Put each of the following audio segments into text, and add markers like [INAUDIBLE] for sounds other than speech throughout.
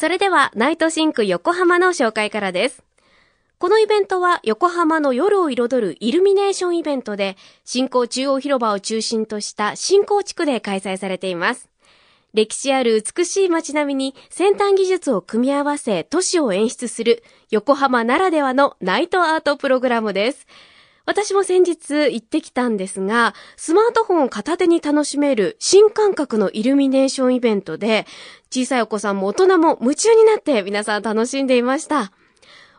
それでは、ナイトシンク横浜の紹介からです。このイベントは横浜の夜を彩るイルミネーションイベントで、新興中央広場を中心とした新興地区で開催されています。歴史ある美しい街並みに先端技術を組み合わせ都市を演出する横浜ならではのナイトアートプログラムです。私も先日行ってきたんですが、スマートフォンを片手に楽しめる新感覚のイルミネーションイベントで、小さいお子さんも大人も夢中になって皆さん楽しんでいました。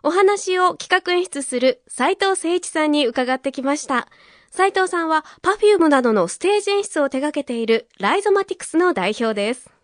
お話を企画演出する斉藤誠一さんに伺ってきました。斉藤さんは Perfume などのステージ演出を手掛けているライゾマティクスの代表です。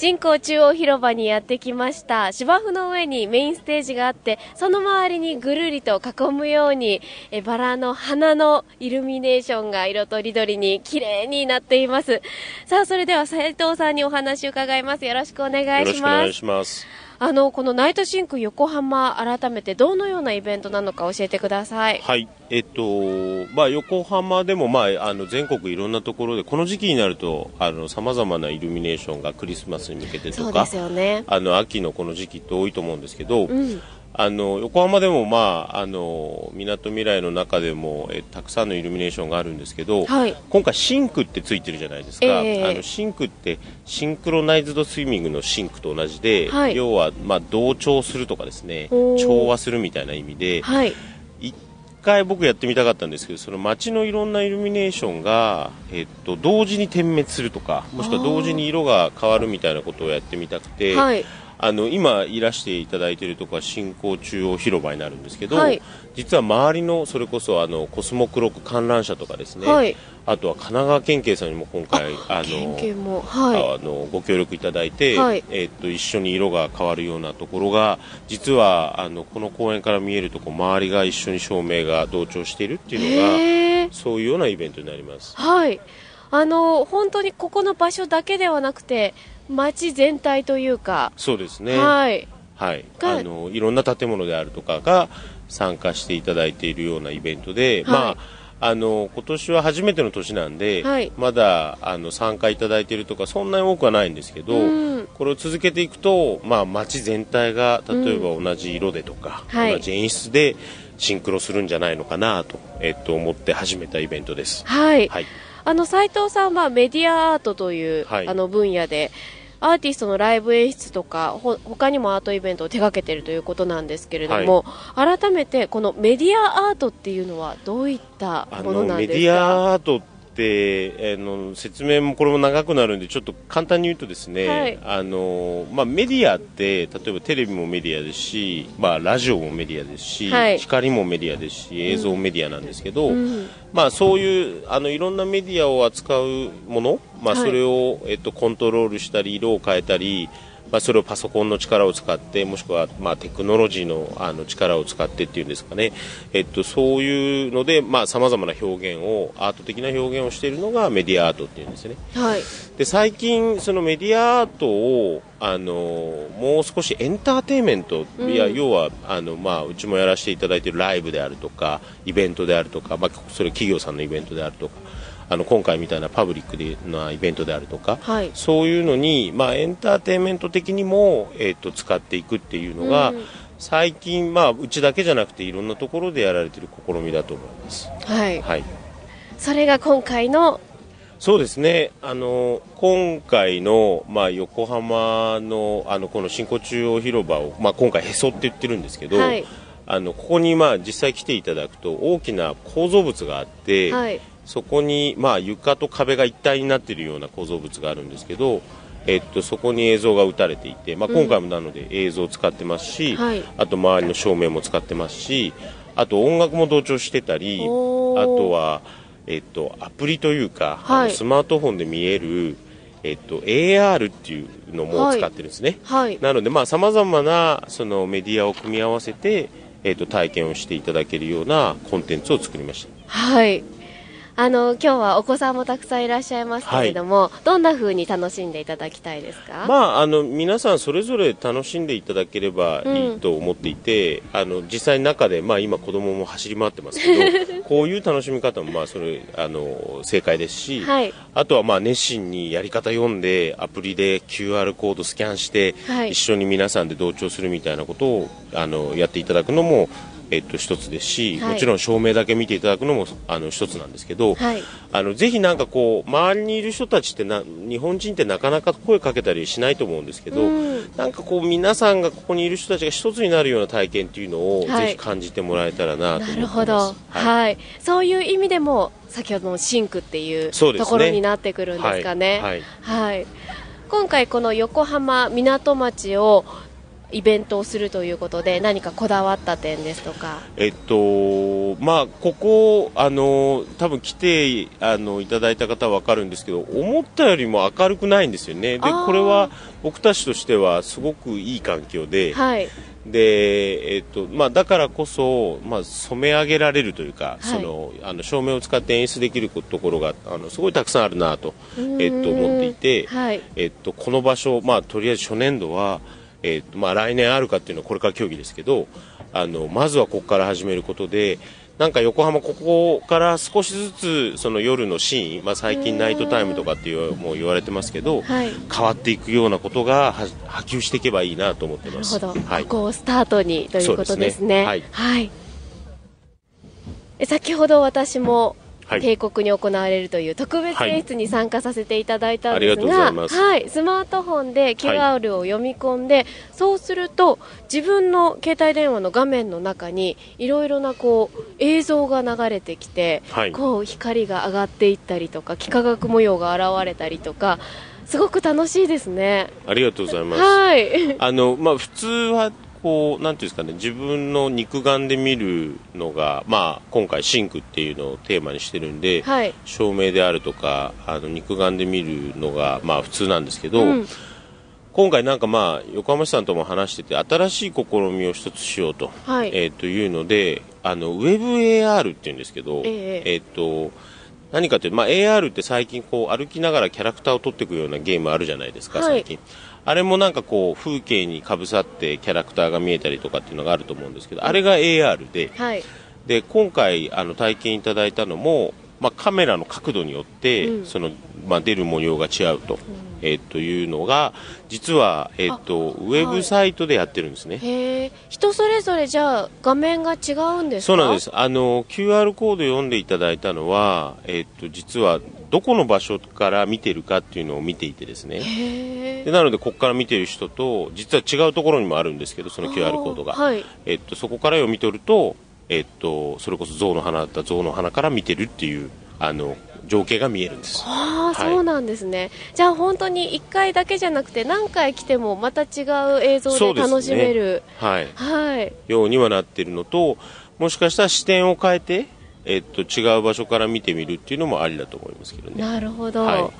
新港中央広場にやってきました。芝生の上にメインステージがあって、その周りにぐるりと囲むように、えバラの花のイルミネーションが色とりどりに綺麗になっています。さあ、それでは斉藤さんにお話を伺います。よろしくお願いしますあの、この Night Sync Yokohama、改めてどのようなイベントなのか教えてください。はい。えっと、まあ、横浜でも、まあ、あの、全国いろんなところで、この時期になると、あの、様々なイルミネーションがクリスマスに向けてとかそうです、よね。あの、秋のこの時期って多いと思うんですけど、うん。あの、横浜でも、まあ、あの、みなとみらいの中でも、え、たくさんのイルミネーションがあるんですけど、はい。今回 sync ってついてるじゃないですか、ええあの sync ってシンクロナイズドスイミングのシンクと同じで、はい要は、まあ、同調するとかですね調和するみたいな意味ではい。一回僕やってみたかったんですけどその街のいろんなイルミネーションが、えっと、同時に点滅するとかもしくは同時に色が変わるみたいなことをやってみたくて、はい。あの今いらしていただいているところは新興中央広場になるんですけど、はい実は周りのそれこそあのコスモクロック観覧車とかですね、はいあとは神奈川県警さんにも今回あ県の。はあのご協力いただいて、はいえっと一緒に色が変わるようなところが実はあのこの公園から見えるとこ周りが一緒に照明が同調しているってい。いうのが。そういうようなイベントになります。はい。あの、本当にここの場所だけではなくて、街全体というか、そうですね。はい。はい、があのいろんな建物であるとかが参加していただいているようなイベントで、はい。まああの今年は初めての年なんで、はい。まだあの参加いただいているとかそんなに多くはないんですけど、うん。これを続けていくと、まあ、街全体が例えば同じ色でとか、はい。同じ演出でシンクロするんじゃないのかなと、えっと、思って始めたイベントです。はい。はい。あの、斉藤さんはメディアアートという、はい。あの分野で、アーティストのライブ演出とか、ほ他にもアートイベントを手掛けているということなんですけれども、改めてこのメディアアートっていうのはどういったあものなんですか？ィアアートあの説明もこれも長くなるんでちょっと簡単に言うとですね、はい。あのまあ、メディアって例えばテレビもメディアですし、まあ、ラジオもメディアですし、はい。光もメディアですし映像もメディアなんですけど、うん。まあ、そういうあのいろんなメディアを扱うもの、まあ、はい。それを、えっと、コントロールしたり色を変えたり、まあ、それをパソコンの力を使ってもしくは、まあ、テクノロジーのあの力を使ってっていうんですかね、えっと、そういうのでさまざ、まな表現をアート的な表現をしているのがメディアアートっていうんですねはい。で最近そのメディアアートをあのもう少しエンターテインメント、いや要はあの、まあ、うちもやらせていただいているライブであるとかイベントであるとか、まあ、それ企業さんのイベントであるとかあの今回みたいなパブリックでなイベントであるとか、はいそういうのに、まあ、エンターテインメント的にも、えー、と使っていくっていうのが、うん最近、まあ、うちだけじゃなくていろんなところでやられている試みだと思います。はい。はいそれが今回の、そうですね、あの今回の、まあ、横浜のあのこの新興中央広場を、まあ、今回、へそって言ってるんですけど、はい。あのここに、まあ、実際来ていただくと大きな構造物があって、はい。そこに、まあ、床と壁が一体になっているような構造物があるんですけど、えっと、そこに映像が打たれていて、まあ、今回もなので映像を使ってますし、はい。あと周りの照明も使ってますしあと音楽も同調してたりあとは、えっと、アプリというか、はいスマートフォンで見える、えっと、AR っていうのも使ってるんですね、はい。なのでさまざ、まなそのメディアを組み合わせて、えっと、体験をしていただけるようなコンテンツを作りましたはい。あの今日はお子さんもたくさんいらっしゃいますけれども、どんな風に楽しんでいただきたいですか、まあ、あの皆さんそれぞれ楽しんでいただければいいと思っていて、あの実際中で、まあ、今子供も走り回ってますけど [LAUGHS] こういう楽しみ方もまあそれあの正解ですし、はい。あとはまあ熱心にやり方読んでアプリで QR コードスキャンして、はい。一緒に皆さんで同調するみたいなことをあのやっていただくのも、えっと、一つですし、はい。もちろん照明だけ見ていただくのもあの一つなんですけど、はい。あのぜひなんかこう周りにいる人たちってな日本人ってなかなか声かけたりしないと思うんですけど、うん。なんかこう皆さんがここにいる人たちが一つになるような体験っていうのを、はい。ぜひ感じてもらえたらなと思。なるほど、はい。はい。そういう意味でも先ほどのシンクっていうところになってくるんですかね。はい。はい。今回この横浜港町をイベントをするということで何かこだわった点ですとか。えっとまあ、ここあの多分来てあのいただいた方は分かるんですけど思ったよりも明るくないんですよね。でこれは僕たちとしてはすごくいい環境で、はい。で、えっとまあ、だからこそ、まあ、染め上げられるというか、い。そのあの照明を使って演出できるところがあのすごいたくさんあるなと、えっと、思っていて、はい。えっと、この場所、まあ、とりあえず初年度は、えっとまあ、来年あるかっていうのはこれから協議ですけどあのまずはここから始めることでなんか横浜ここから少しずつその夜のシーン、まあ、最近ナイトタイムとかっていうもう言われてますけど、はい。変わっていくようなことがは波及していけばいいなと思ってます。なるほど、はい。ここをスタートにということですね。すね。はい。はい。え先ほど私もはい帝国に行われるという特別演出に参加させていただいたんですが、はい、スマートフォンで QR を読み込んで、そうすると自分の携帯電話の画面の中にいろいろなこう映像が流れてきて、はいこう光が上がっていったりとか幾何学模様が現れたりとかすごく楽しいですね。ありがとうございます。はい。あのまあ、普通はこうなんていうんですかね自分の肉眼で見るのが、まあ、今回シンクっていうのをテーマにしてるんで、はい。照明であるとかあの肉眼で見るのが、まあ、普通なんですけど、うん。今回なんかまあ横浜市さんとも話してて新しい試みを一つしようと,、はい。えーというのであのウェブ AR っていうんですけど、ええ。ーと何かというと、まあ、AR って最近こう歩きながらキャラクターを撮っていくようなゲームあるじゃないですか、はい。最近あれもなんかこう風景にかぶさってキャラクターが見えたりとかっていうのがあると思うんですけど、あれが AR ではい。で今回あの体験いただいたのも、まあ、カメラの角度によって、うん。そのまあ、出る模様が違うと,、えーというのが実は、えーとウェブサイトでやってるんですね。へえ。人それぞれじゃあ画面が違うんですか？そうなんで。すあの QR コード読んでいただいたのは、えー、と実はどこの場所から見てるかっていうのを見ていてですね。でなのでここから見てる人と実は違うところにもあるんですけどその QR コードが、はい。えっと、そこから読み取ると、えっと、それこそ象の花だったら象の花から見てるっていうあの情景が見えるんですああ、はいそうなんですね。じゃあ本当に1回だけじゃなくて何回来てもまた違う映像で楽しめる。はいはい。ようにはなってるのともしかしたら視点を変えて、えっと、違う場所から見てみるっていうのもありだと思いますけどね。なるほど。はい。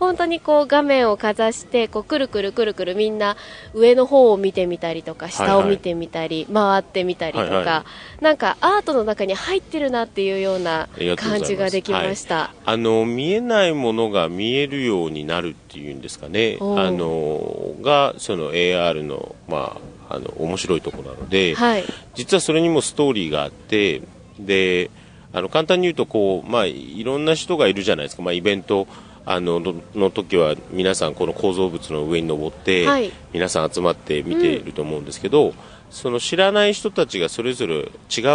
本当にこう画面をかざしてこうくるくるくるくるみんな上の方を見てみたりとか下を見てみたり、回ってみたりとか、はいはなんかアートの中に入ってるなっていうような感じができました。あの見えないものが見えるようになるっていうんですかね。あのがその AR の,、まあ、あの面白いところなので、はい。実はそれにもストーリーがあってであの簡単に言うとこう、まあ、いろんな人がいるじゃないですか、まあ、イベントあののの時は皆さんこの構造物の上に登って、はい。皆さん集まって見ていると思うんですけど、その知らない人たちがそれぞれ違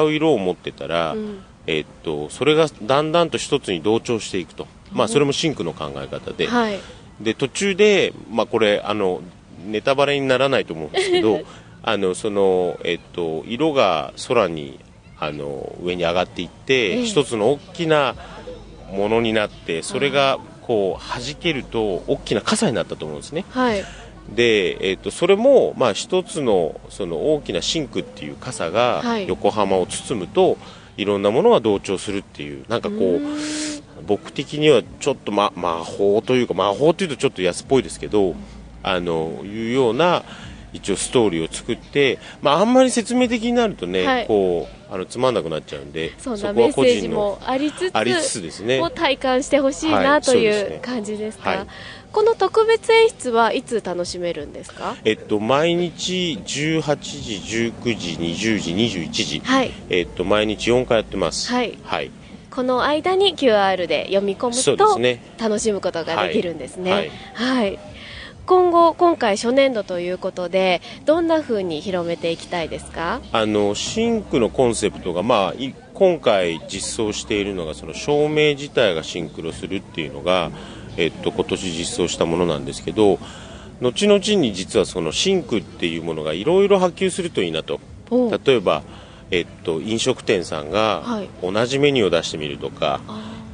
う色を持ってたら、うん。えっと、それがだんだんと一つに同調していくと、まあ、それもシンクの考え方で,、はい。で途中で、まあ、これあのネタバレにならないと思うんですけど [LAUGHS] あのその、えっと、色が空にあの上に上がっていって、ええ。一つの大きなものになってそれがこう弾けると大きな傘になったと思うんですね。はい。で、えっとそれも、まあ、一つのその大きなシンクっていう傘がはい。横浜を包むと、い、ろんなものが同調するっていうなんかこう僕的にはちょっと、ま、魔法というか魔法というとちょっと安っぽいですけどあのいうような一応ストーリーを作って、まあ、あんまり説明的になるとね、はい。こうあのつまんなくなっちゃうんでそんなメッセージもありつつありつつですね。を体感してほしいな、はいという感じですか、はい。この特別演出はいつ楽しめるんですか？えっと、毎日18時、19時、20時、21時、はい。えっと、毎日4回やってます。はい。はい。この間に QR で読み込むとね。楽しむことができるんですね。はい。はい今後、今回初年度ということでどんな風に広めていきたいですか？あの、シンクのコンセプトが、まあ、い今回実装しているのが、その照明自体がシンクロするっていうのが、えっと、今年実装したものなんですけど、後々に実はその sync っていうものがいろいろ波及するといいなと。お例えば、えっと、飲食店さんがはい。同じメニューを出してみるとか、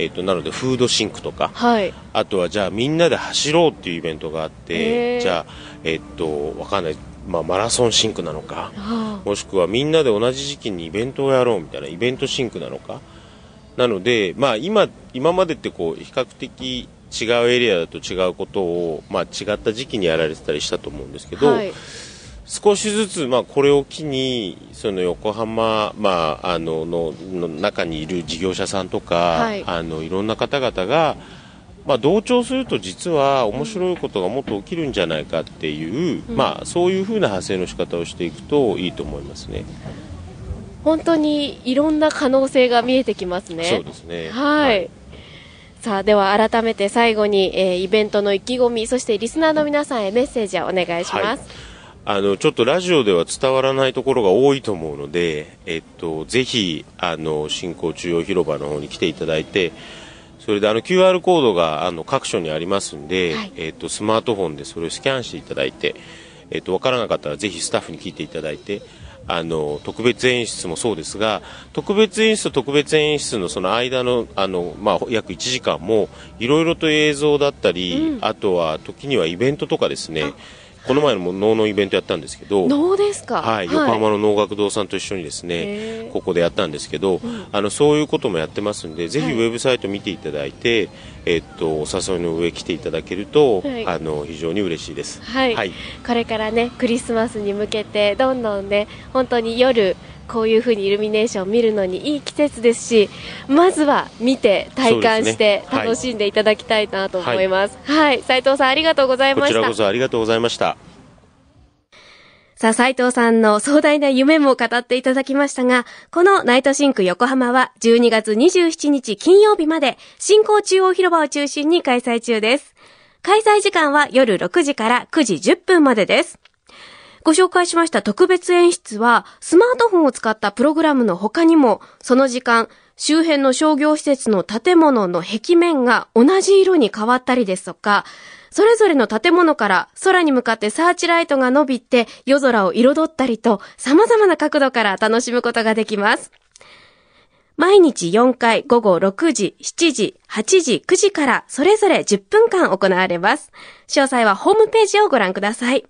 えっと、なので food sync とか、はい。あとはじゃあみんなで走ろうっていうイベントがあって、じゃあ、えっと、わかんない、まあ、マラソン sync なのか、あ。もしくはみんなで同じ時期にイベントをやろうみたいなイベント sync なのか。なので、まあ今、今までってこう、比較的違うエリアだと違うことを、まあ違った時期にやられてたりしたと思うんですけど、はい少しずつ、まあ、これを機にその横浜、まあ、あののの中にいる事業者さんとか、はいあのいろんな方々が、まあ、同調すると実は面白いことがもっと起きるんじゃないかっていう、まあ、そういうふうな派生の仕方をしていくといいと思いますね。本当にいろんな可能性が見えてきますね。そうですねはい。さあ、では改めて最後に、えーイベントの意気込み、そしてリスナーの皆さんへメッセージをお願いします。あのちょっとラジオでは伝わらないところが多いと思うので、えっと、ぜひあの新興中央広場の方に来ていただいてそれであの QR コードがあの各所にありますんで、はい。えっと、スマートフォンでそれをスキャンしていただいて、えっと、分からなかったらぜひスタッフに聞いていただいてあの特別演出もそうですが特別演出と特別演出のその間のあの、まあ、約1時間もいろいろと映像だったり、あとは時にはイベントとかですねこの前の能のイベントやったんですけど、能ですか？はい、横浜の能楽堂さんと一緒にですへねー、ここでやったんですけど、あのそういうこともやってますんで、ぜひはい。ウェブサイト見ていただいて、えっとお誘いの上来ていただけると、はい。あの非常に嬉しいです。はい、はい。これからねクリスマスに向けてどんどんね本当に夜こういう風にイルミネーションを見るのにいい季節ですしまずは見て体感して楽しんでいただきたいなと思います。はい、斉藤さんありがとうございました。こちらこそありがとうございました。さあ、斉藤さんの壮大な夢も語っていただきましたが、このナイトシンク横浜は12月27日金曜日まで、新興中央広場を中心に開催中です。開催時間は夜6時から9時10分までです。ご紹介しました特別演出は、スマートフォンを使ったプログラムの他にも、その時間、周辺の商業施設の建物の壁面が同じ色に変わったりですとか、それぞれの建物から空に向かってサーチライトが伸びて夜空を彩ったりと様々な角度から楽しむことができます。毎日4回午後6時、7時、8時、9時からそれぞれ10分間行われます。詳細はホームページをご覧ください。